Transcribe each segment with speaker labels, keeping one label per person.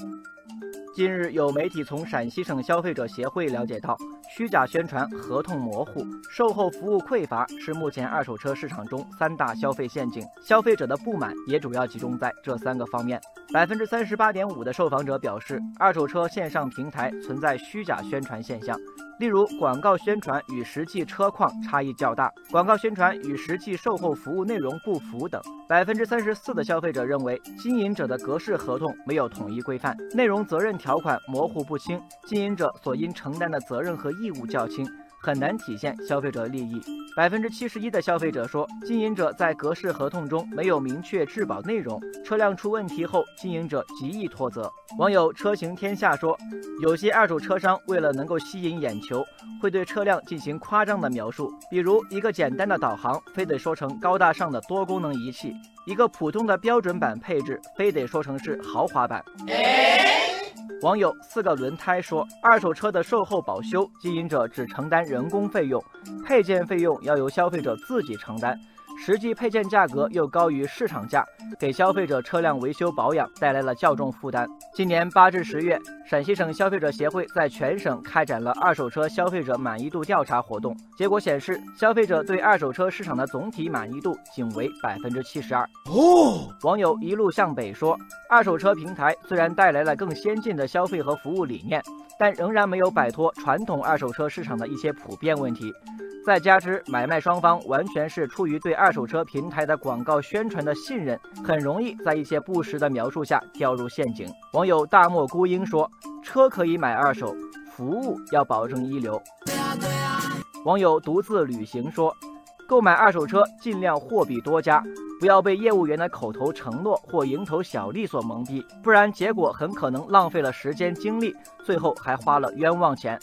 Speaker 1: Thank you. 近日，有媒体从陕西省消费者协会了解到，虚假宣传、合同模糊、售后服务匮乏是目前二手车市场中三大消费陷阱。消费者的不满也主要集中在这三个方面。百分之三十八点五的受访者表示，二手车线上平台存在虚假宣传现象。例如，广告宣传与实际车况差异较大，广告宣传与实际售后服务内容不符等。百分之三十四的消费者认为，经营者的格式合同没有统一规范，内容责任条条款模糊不清，经营者所应承担的责任和义务较轻。很难体现消费者利益。百分之七十一的消费者说，经营者在格式合同中没有明确质保内容，车辆出问题后，经营者极易脱责。网友车行天下说，有些二手车商为了能够吸引眼球，会对车辆进行夸张的描述，比如一个简单的导航，非得说成高大上的多功能仪器；一个普通的标准版配置，非得说成是豪华版。网友四个轮胎说，二手车的售后保修，经营者只承担人工费用，配件费用要由消费者自己承担。实际配件价格又高于市场价，给消费者车辆维修保养带来了较重负担。今年八至十月，陕西省消费者协会在全省开展了二手车消费者满意度调查活动，结果显示，消费者对二手车市场的总体满意度仅为百分之七十二。哦，网友一路向北说，二手车平台虽然带来了更先进的消费和服务理念，但仍然没有摆脱传统二手车市场的一些普遍问题。再加之买卖双方完全是出于对二手车平台的广告宣传的信任，很容易在一些不实的描述下掉入陷阱。网友大漠孤鹰说：“车可以买二手，服务要保证一流。”网友独自旅行说：“购买二手车尽量货比多家，不要被业务员的口头承诺或蝇头小利所蒙蔽，不然结果很可能浪费了时间精力，最后还花了冤枉钱。”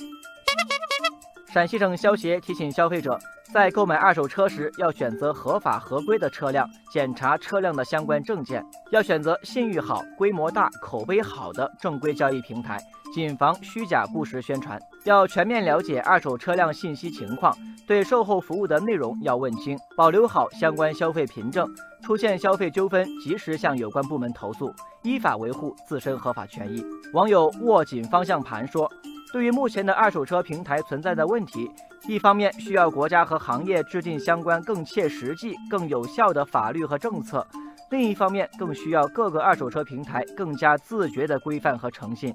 Speaker 1: 陕西省消协提醒消费者，在购买二手车时，要选择合法合规的车辆，检查车辆的相关证件，要选择信誉好、规模大、口碑好的正规交易平台，谨防虚假不实宣传。要全面了解二手车辆信息情况，对售后服务的内容要问清，保留好相关消费凭证。出现消费纠纷，及时向有关部门投诉，依法维护自身合法权益。网友握紧方向盘说。对于目前的二手车平台存在的问题，一方面需要国家和行业制定相关更切实际、更有效的法律和政策，另一方面更需要各个二手车平台更加自觉的规范和诚信。